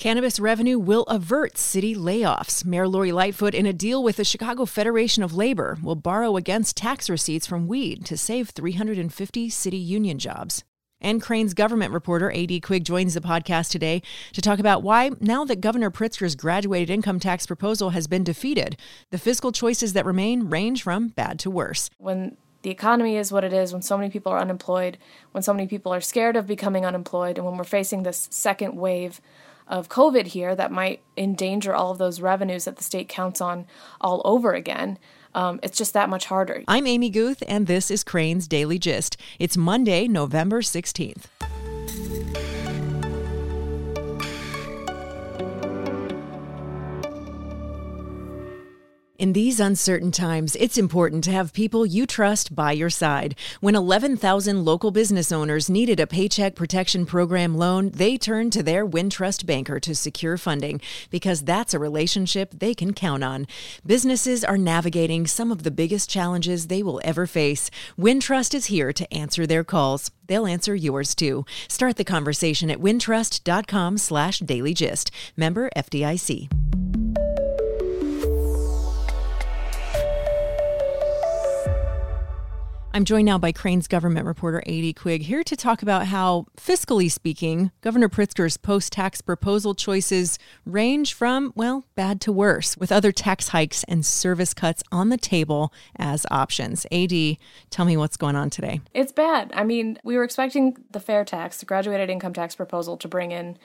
Cannabis revenue will avert city layoffs. Mayor Lori Lightfoot, in a deal with the Chicago Federation of Labor, will borrow against tax receipts from weed to save 350 city union jobs. And Crain's government reporter, A.D. Quig, joins the podcast today to talk about why, now that Governor Pritzker's graduated income tax proposal has been defeated, the fiscal choices that remain range from bad to worse. When the economy is what it is, when so many people are unemployed, when so many people are scared of becoming unemployed, and when we're facing this second wave of COVID here that might endanger all of those revenues that the state counts on all over again. Um, it's just that much harder. I'm Amy Guth, and this is Crain's Daily Gist. It's Monday, November 16th. In these uncertain times, it's important to have people you trust by your side. When 11,000 local business owners needed a Paycheck Protection Program loan, they turned to their Wintrust banker to secure funding because that's a relationship they can count on. Businesses are navigating some of the biggest challenges they will ever face. Wintrust is here to answer their calls. They'll answer yours too. Start the conversation at wintrust.com slash dailygist. Member FDIC. I'm joined now by Crain's government reporter, A.D. Quig, here to talk about how, fiscally speaking, Governor Pritzker's post tax proposal choices range from, well, bad to worse, with other tax hikes and service cuts on the table as options. A.D., tell me what's going on today. It's bad. I mean, we were expecting the fair tax, the graduated income tax proposal, to bring in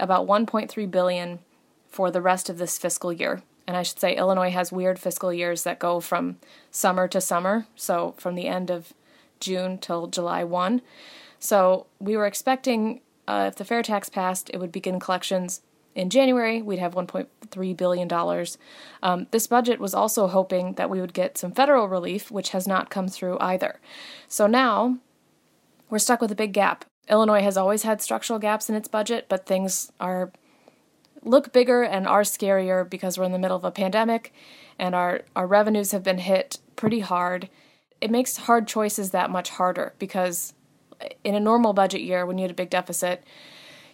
about 1.3 billion for the rest of this fiscal year and I should say Illinois has weird fiscal years that go from summer to summer, so from the end of June till July 1. So we were expecting uh, if the fair tax passed, it would begin collections in January. We'd have $1.3 billion. Um, this budget was also hoping that we would get some federal relief, which has not come through either. So now we're stuck with a big gap. Illinois has always had structural gaps in its budget, but things are look bigger and are scarier because we're in the middle of a pandemic and our, our revenues have been hit pretty hard. It makes hard choices that much harder because in a normal budget year, when you had a big deficit,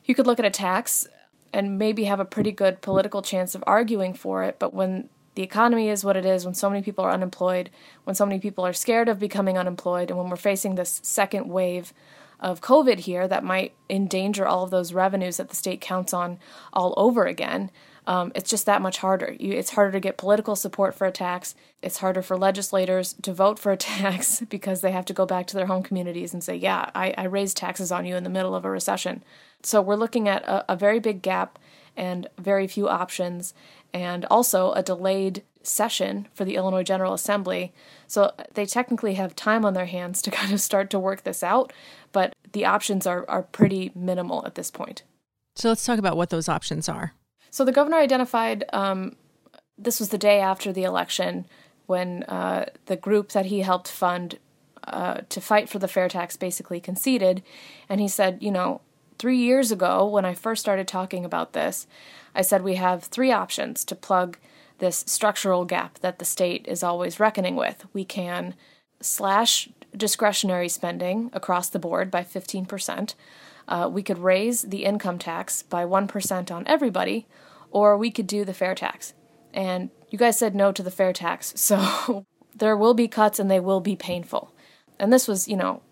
you could look at a tax and maybe have a pretty good political chance of arguing for it. But when the economy is what it is, when so many people are unemployed, when so many people are scared of becoming unemployed, and when we're facing this second wave of COVID here that might endanger all of those revenues that the state counts on all over again. Um, it's just that much harder. You, it's harder to get political support for a tax. It's harder for legislators to vote for a tax because they have to go back to their home communities and say, yeah, I, I raised taxes on you in the middle of a recession. So we're looking at a, a very big gap and very few options, and also a delayed session for the Illinois General Assembly. So they technically have time on their hands to kind of start to work this out, but the options are, are pretty minimal at this point. So let's talk about what those options are. So the governor identified um, this was the day after the election when uh, the group that he helped fund uh, to fight for the fair tax basically conceded. And he said, you know, three years ago, when I first started talking about this, I said we have three options to plug this structural gap that the state is always reckoning with. We can slash discretionary spending across the board by 15%. Uh, we could raise the income tax by 1% on everybody, or we could do the fair tax. And you guys said no to the fair tax, so there will be cuts and they will be painful. And this was, you know,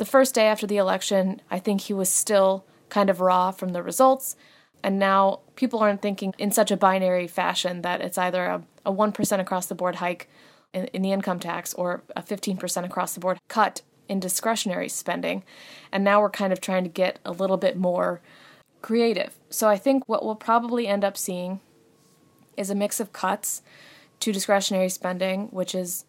the first day after the election. I think he was still kind of raw from the results. And now people aren't thinking in such a binary fashion that it's either a, a 1% across the board hike in, in the income tax or a 15% across the board cut in discretionary spending. And now we're kind of trying to get a little bit more creative. So I think what we'll probably end up seeing is a mix of cuts to discretionary spending, which is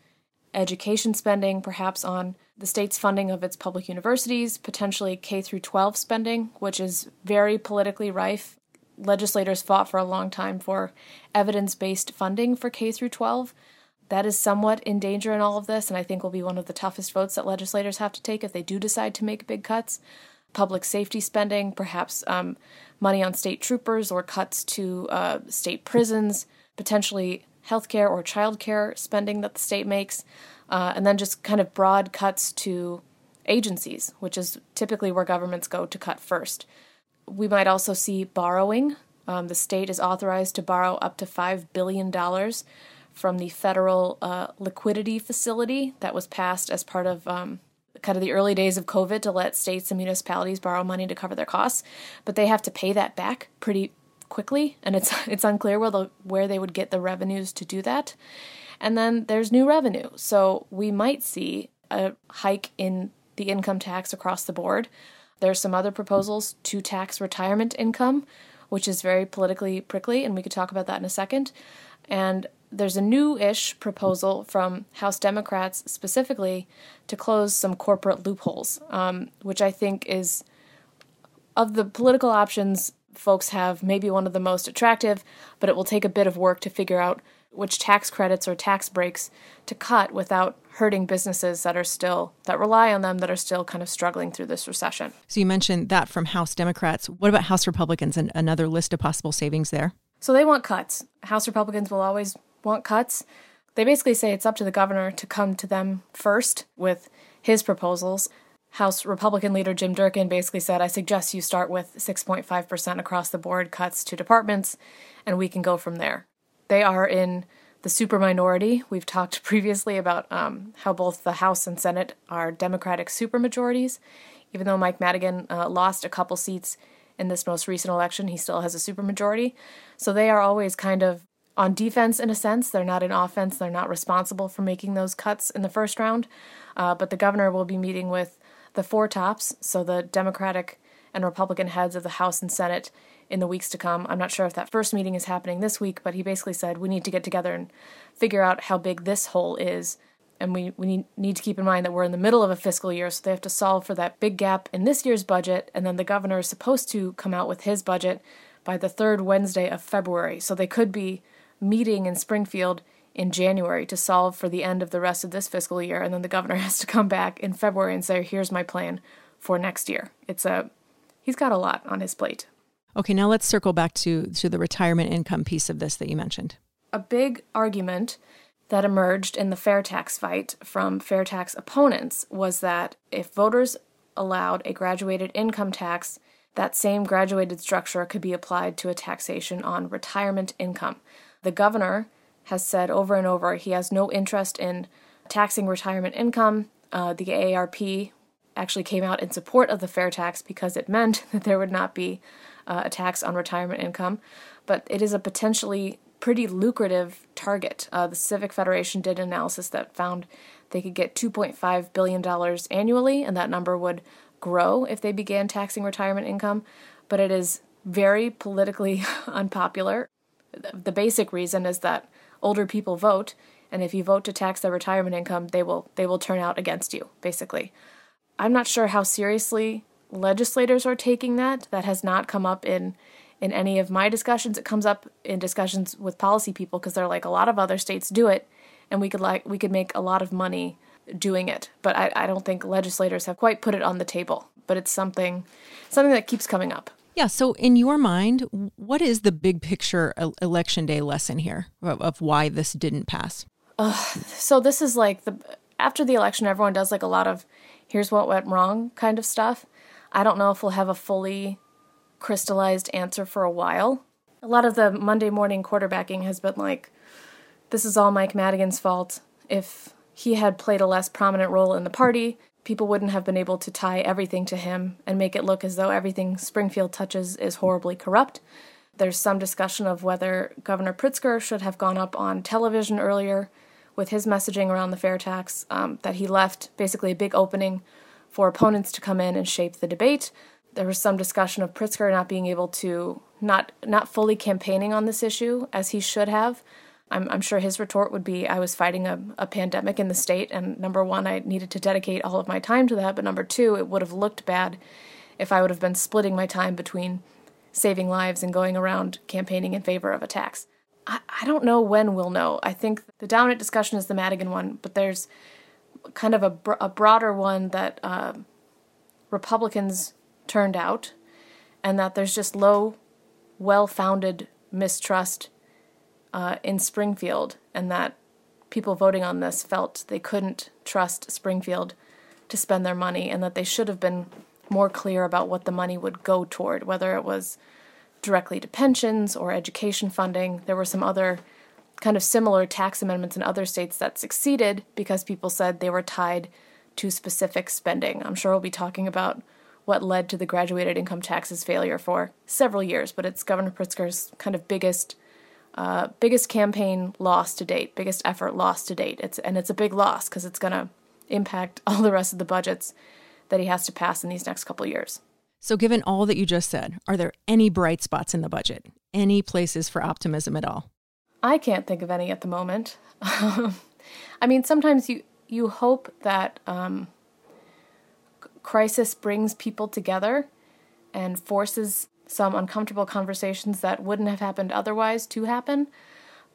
education spending, perhaps on the state's funding of its public universities, potentially K through 12 spending, which is very politically rife. Legislators fought for a long time for evidence-based funding for K through 12 that is somewhat in danger in all of this, and I think will be one of the toughest votes that legislators have to take if they do decide to make big cuts. Public safety spending, perhaps um, money on state troopers or cuts to uh, state prisons, potentially healthcare or childcare spending that the state makes, uh, and then just kind of broad cuts to agencies, which is typically where governments go to cut first. We might also see borrowing Um, the state is authorized to borrow up to $5 billion from the federal uh, liquidity facility that was passed as part of um, kind of the early days of COVID to let states and municipalities borrow money to cover their costs, but they have to pay that back pretty quickly, and it's it's unclear where the where they would get the revenues to do that. And then there's new revenue, so we might see a hike in the income tax across the board. There's some other proposals to tax retirement income, which is very politically prickly, and we could talk about that in a second. And there's a new ish proposal from House Democrats specifically to close some corporate loopholes, um, which I think is, of the political options folks have, maybe one of the most attractive, but it will take a bit of work to figure out which tax credits or tax breaks to cut without hurting businesses that are still that rely on them that are still kind of struggling through this recession. So you mentioned that from House Democrats. What about House Republicans and another list of possible savings there? So they want cuts. House Republicans will always want cuts. They basically say it's up to the governor to come to them first with his proposals. House Republican leader Jim Durkin basically said, I suggest you start with 6.5% across the board cuts to departments, and we can go from there. They are in the super minority. We've talked previously about um, how both the House and Senate are Democratic supermajorities. Even though Mike Madigan uh, lost a couple seats in this most recent election, he still has a supermajority. So they are always kind of on defense in a sense. They're not in offense. They're not responsible for making those cuts in the first round. Uh, but the governor will be meeting with the four tops, so the Democratic and Republican heads of the House and Senate in the weeks to come. I'm not sure if that first meeting is happening this week, but he basically said we need to get together and figure out how big this hole is. And we, we need, need to keep in mind that we're in the middle of a fiscal year, so they have to solve for that big gap in this year's budget. And then the governor is supposed to come out with his budget by the third Wednesday of February. So they could be meeting in Springfield in January to solve for the end of the rest of this fiscal year, and then the governor has to come back in February and say, "Here's my plan for next year." It's a he's got a lot on his plate. Okay, now let's circle back to to the retirement income piece of this that you mentioned. A big argument that emerged in the fair tax fight from fair tax opponents was that if voters allowed a graduated income tax, that same graduated structure could be applied to a taxation on retirement income. The governor has said over and over he has no interest in taxing retirement income. Uh, the AARP actually came out in support of the fair tax because it meant that there would not be uh, a tax on retirement income. But it is a potentially pretty lucrative target. Uh, the Civic Federation did an analysis that found they could get $2.5 billion annually, and that number would grow if they began taxing retirement income. But it is very politically unpopular the basic reason is that older people vote, and if you vote to tax their retirement income, they will they will turn out against you. Basically, I'm not sure how seriously legislators are taking that. That has not come up in in any of my discussions. It comes up in discussions with policy people because they're like a lot of other states do it, and we could like we could make a lot of money doing it. But I, I don't think legislators have quite put it on the table. But it's something something that keeps coming up. Yeah. So, in your mind, what is the big picture election day lesson here of, of why this didn't pass? Uh, so, this is like the after the election, everyone does like a lot of here's what went wrong kind of stuff. I don't know if we'll have a fully crystallized answer for a while. A lot of the Monday morning quarterbacking has been like, this is all Mike Madigan's fault. If he had played a less prominent role in the party, people wouldn't have been able to tie everything to him and make it look as though everything Springfield touches is horribly corrupt. There's some discussion of whether Governor Pritzker should have gone up on television earlier with his messaging around the fair tax, um, that he left basically a big opening for opponents to come in and shape the debate. There was some discussion of Pritzker not being able to, not, not fully campaigning on this issue as he should have, I'm, I'm sure his retort would be I was fighting a, a pandemic in the state, and number one, I needed to dedicate all of my time to that, but number two, it would have looked bad if I would have been splitting my time between saving lives and going around campaigning in favor of a tax. I, I don't know when we'll know. I think the dominant discussion is the Madigan one, but there's kind of a, a broader one that uh, Republicans turned out, and that there's just low, well founded mistrust uh, in Springfield, and that people voting on this felt they couldn't trust Springfield to spend their money, and that they should have been more clear about what the money would go toward, whether it was directly to pensions or education funding. There were some other kind of similar tax amendments in other states that succeeded because people said they were tied to specific spending. I'm sure we'll be talking about what led to the graduated income taxes failure for several years, but it's Governor Pritzker's kind of biggest uh, biggest campaign loss to date, biggest effort loss to date. It's and it's a big loss because it's going to impact all the rest of the budgets that he has to pass in these next couple years. So, given all that you just said, are there any bright spots in the budget? Any places for optimism at all? I can't think of any at the moment. I mean, sometimes you you hope that um, crisis brings people together and forces some uncomfortable conversations that wouldn't have happened otherwise to happen.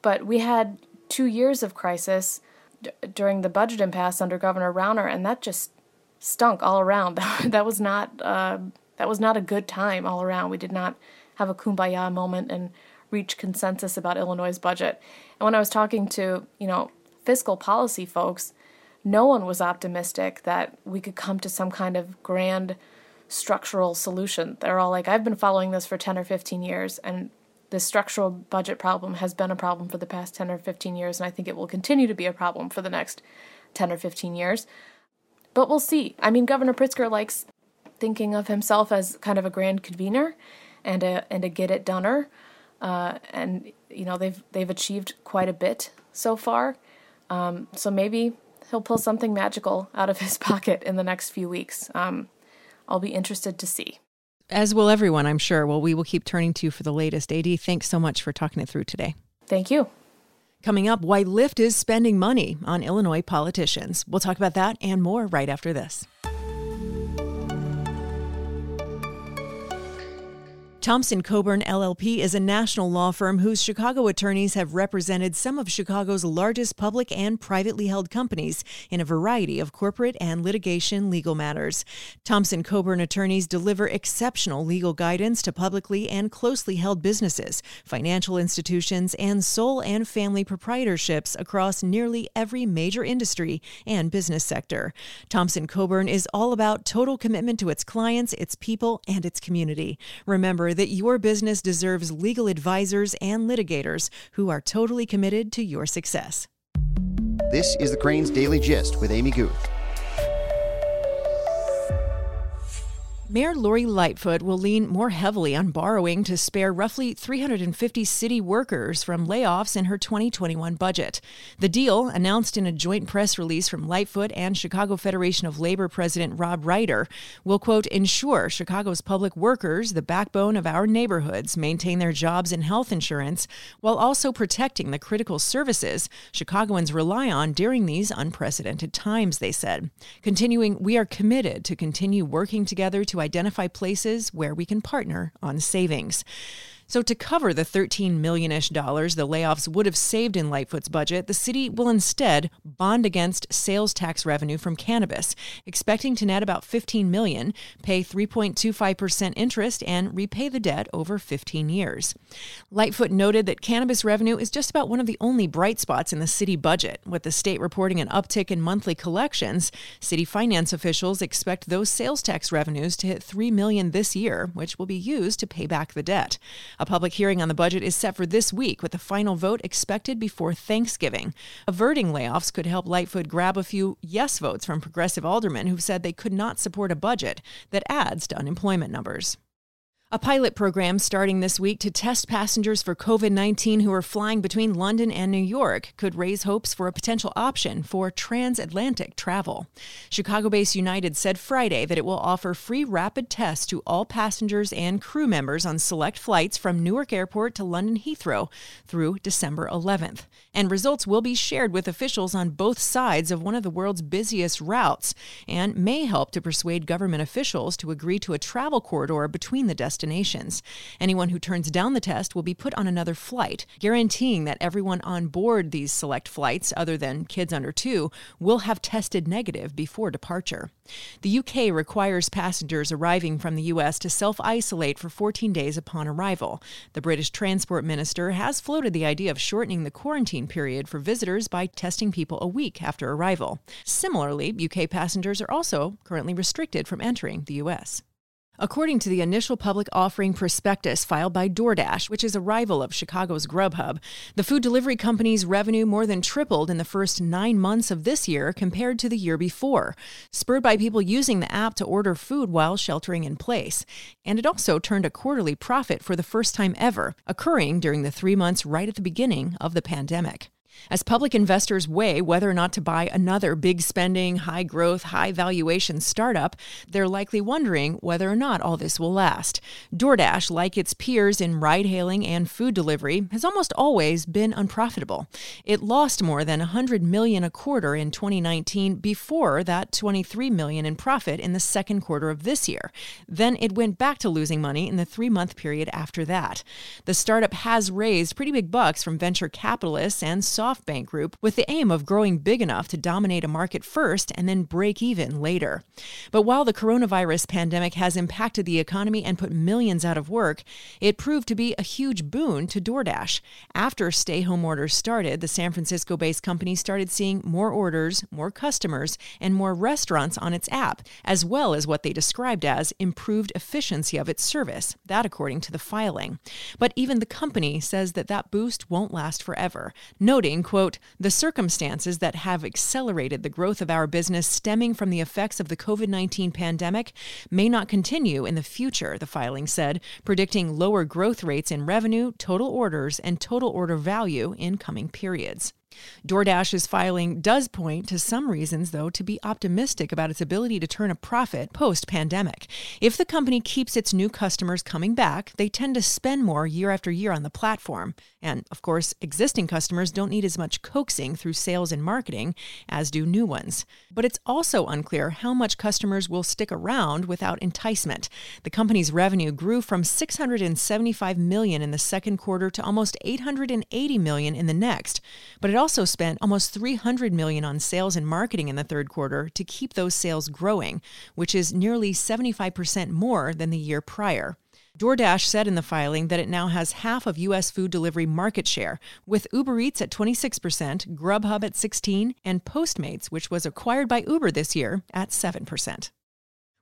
But we had two years of crisis d- during the budget impasse under Governor Rauner, and that just stunk all around. that was not uh, that was not a good time all around. We did not have a kumbaya moment and reach consensus about Illinois' budget. And when I was talking to you know fiscal policy folks, no one was optimistic that we could come to some kind of grand structural solution. They're all like, I've been following this for 10 or 15 years, and this structural budget problem has been a problem for the past 10 or 15 years, and I think it will continue to be a problem for the next 10 or 15 years. But we'll see. I mean, Governor Pritzker likes thinking of himself as kind of a grand convener and a and a get it doneer, uh, and you know they've they've achieved quite a bit so far. Um, so maybe he'll pull something magical out of his pocket in the next few weeks. Um, I'll be interested to see. As will everyone, I'm sure. Well, we will keep turning to you for the latest. AD, thanks so much for talking it through today. Thank you. Coming up, why Lyft is spending money on Illinois politicians. We'll talk about that and more right after this. Thompson Coburn LLP is a national law firm whose Chicago attorneys have represented some of Chicago's largest public and privately held companies in a variety of corporate and litigation legal matters. Thompson Coburn attorneys deliver exceptional legal guidance to publicly and closely held businesses, financial institutions, and sole and family proprietorships across nearly every major industry and business sector. Thompson Coburn is all about total commitment to its clients, its people, and its community. Remember, that your business deserves legal advisors and litigators who are totally committed to your success. This is the Crain's Daily Gist with Amy Guth. Mayor Lori Lightfoot will lean more heavily on borrowing to spare roughly 350 city workers from layoffs in her 2021 budget. The deal, announced in a joint press release from Lightfoot and Chicago Federation of Labor President Rob Reiter, will, quote, ensure Chicago's public workers, the backbone of our neighborhoods, maintain their jobs and health insurance while also protecting the critical services Chicagoans rely on during these unprecedented times, they said. Continuing, we are committed to continue working together to identify places where we can partner on savings. So, to cover the 13 million ish dollars the layoffs would have saved in Lightfoot's budget, the city will instead bond against sales tax revenue from cannabis, expecting to net about 15 million, pay 3.25% interest, and repay the debt over 15 years. Lightfoot noted that cannabis revenue is just about one of the only bright spots in the city budget. With the state reporting an uptick in monthly collections, city finance officials expect those sales tax revenues to hit 3 million this year, which will be used to pay back the debt. A public hearing on the budget is set for this week, with a final vote expected before Thanksgiving. Averting layoffs could help Lightfoot grab a few yes votes from progressive aldermen who've said they could not support a budget that adds to unemployment numbers. A pilot program starting this week to test passengers for COVID 19 who are flying between London and New York could raise hopes for a potential option for transatlantic travel. Chicago based United said Friday that it will offer free rapid tests to all passengers and crew members on select flights from Newark Airport to London Heathrow through December 11th. And results will be shared with officials on both sides of one of the world's busiest routes and may help to persuade government officials to agree to a travel corridor between the destinations destinations. Anyone who turns down the test will be put on another flight, guaranteeing that everyone on board these select flights, other than kids under two, will have tested negative before departure. The UK requires passengers arriving from the US to self isolate for 14 days upon arrival. The British Transport Minister has floated the idea of shortening the quarantine period for visitors by testing people a week after arrival. Similarly, UK passengers are also currently restricted from entering the US. According to the initial public offering prospectus filed by DoorDash, which is a rival of Chicago's Grubhub, the food delivery company's revenue more than tripled in the first nine months of this year compared to the year before, spurred by people using the app to order food while sheltering in place. And it also turned a quarterly profit for the first time ever, occurring during the three months right at the beginning of the pandemic. As public investors weigh whether or not to buy another big spending, high growth, high valuation startup, they're likely wondering whether or not all this will last. DoorDash, like its peers in ride hailing and food delivery, has almost always been unprofitable. It lost more than 100 million a quarter in 2019 before that 23 million in profit in the second quarter of this year. Then it went back to losing money in the 3-month period after that. The startup has raised pretty big bucks from venture capitalists and software SoftBank Group with the aim of growing big enough to dominate a market first and then break even later. But while the coronavirus pandemic has impacted the economy and put millions out of work, it proved to be a huge boon to DoorDash. After stay home orders started, the San Francisco based company started seeing more orders, more customers, and more restaurants on its app, as well as what they described as improved efficiency of its service, that according to the filing. But even the company says that that boost won't last forever, noting saying, quote, the circumstances that have accelerated the growth of our business stemming from the effects of the COVID 19 pandemic may not continue in the future, the filing said, predicting lower growth rates in revenue, total orders, and total order value in coming periods. DoorDash's filing does point to some reasons, though, to be optimistic about its ability to turn a profit post pandemic. If the company keeps its new customers coming back, they tend to spend more year after year on the platform. And of course, existing customers don't need as much coaxing through sales and marketing as do new ones. But it's also unclear how much customers will stick around without enticement. The company's revenue grew from 675 million in the second quarter to almost 880 million in the next, but it also also spent almost 300 million on sales and marketing in the third quarter to keep those sales growing, which is nearly 75% more than the year prior. DoorDash said in the filing that it now has half of U.S. food delivery market share, with Uber Eats at 26%, Grubhub at 16, and Postmates, which was acquired by Uber this year, at 7%.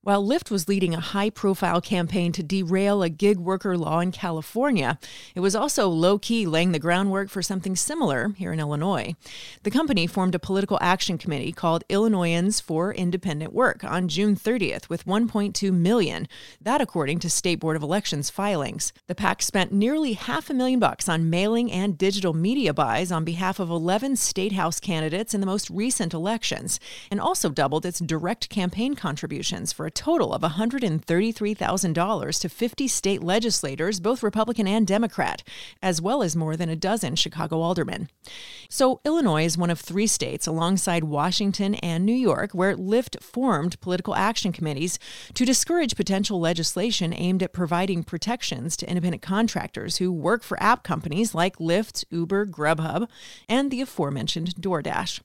While Lyft was leading a high profile campaign to derail a gig worker law in California, it was also low key laying the groundwork for something similar here in Illinois. The company formed a political action committee called Illinoisans for Independent Work on June 30th with 1.2 million, that according to State Board of Elections filings. The PAC spent nearly half a million bucks on mailing and digital media buys on behalf of 11 state house candidates in the most recent elections, and also doubled its direct campaign contributions for a total of $133,000 to 50 state legislators, both Republican and Democrat, as well as more than a dozen Chicago aldermen. So, Illinois is one of three states alongside Washington and New York where Lyft formed political action committees to discourage potential legislation aimed at providing protections to independent contractors who work for app companies like Lyft, Uber, Grubhub, and the aforementioned DoorDash.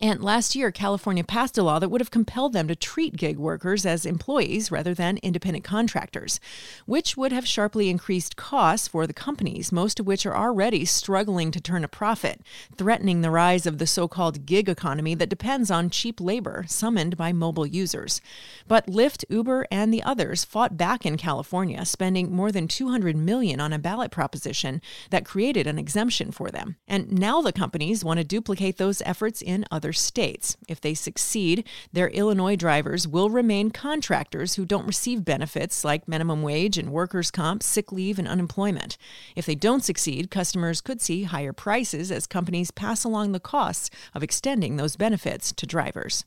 And last year, California passed a law that would have compelled them to treat gig workers as employees rather than independent contractors, which would have sharply increased costs for the companies, most of which are already struggling to turn a profit, threatening the rise of the so called gig economy that depends on cheap labor summoned by mobile users. But Lyft, Uber, and the others fought back in California, spending more than 200 million on a ballot proposition that created an exemption for them. And now the companies want to duplicate those efforts in other states. If they succeed, their Illinois drivers will remain contracted contractors who don't receive benefits like minimum wage and workers' comp, sick leave, and unemployment. If they don't succeed, customers could see higher prices as companies pass along the costs of extending those benefits to drivers.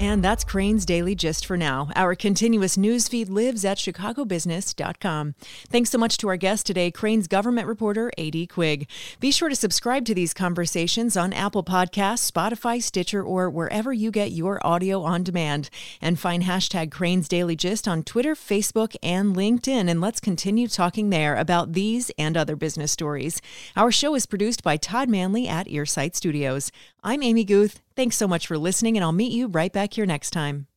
And that's Crain's Daily Gist for now. Our continuous news feed lives at chicagobusiness.com. Thanks so much to our guest today, Crain's government reporter, A.D. Quig. Be sure to subscribe to these conversations on Apple Podcasts, Spotify, Stitcher, or wherever you get your audio on demand. And find hashtag Crain's Daily Gist on Twitter, Facebook, and LinkedIn. And let's continue talking there about these and other business stories. Our show is produced by Todd Manley at Earsight Studios. I'm Amy Guth. Thanks so much for listening, and I'll meet you right back here next time.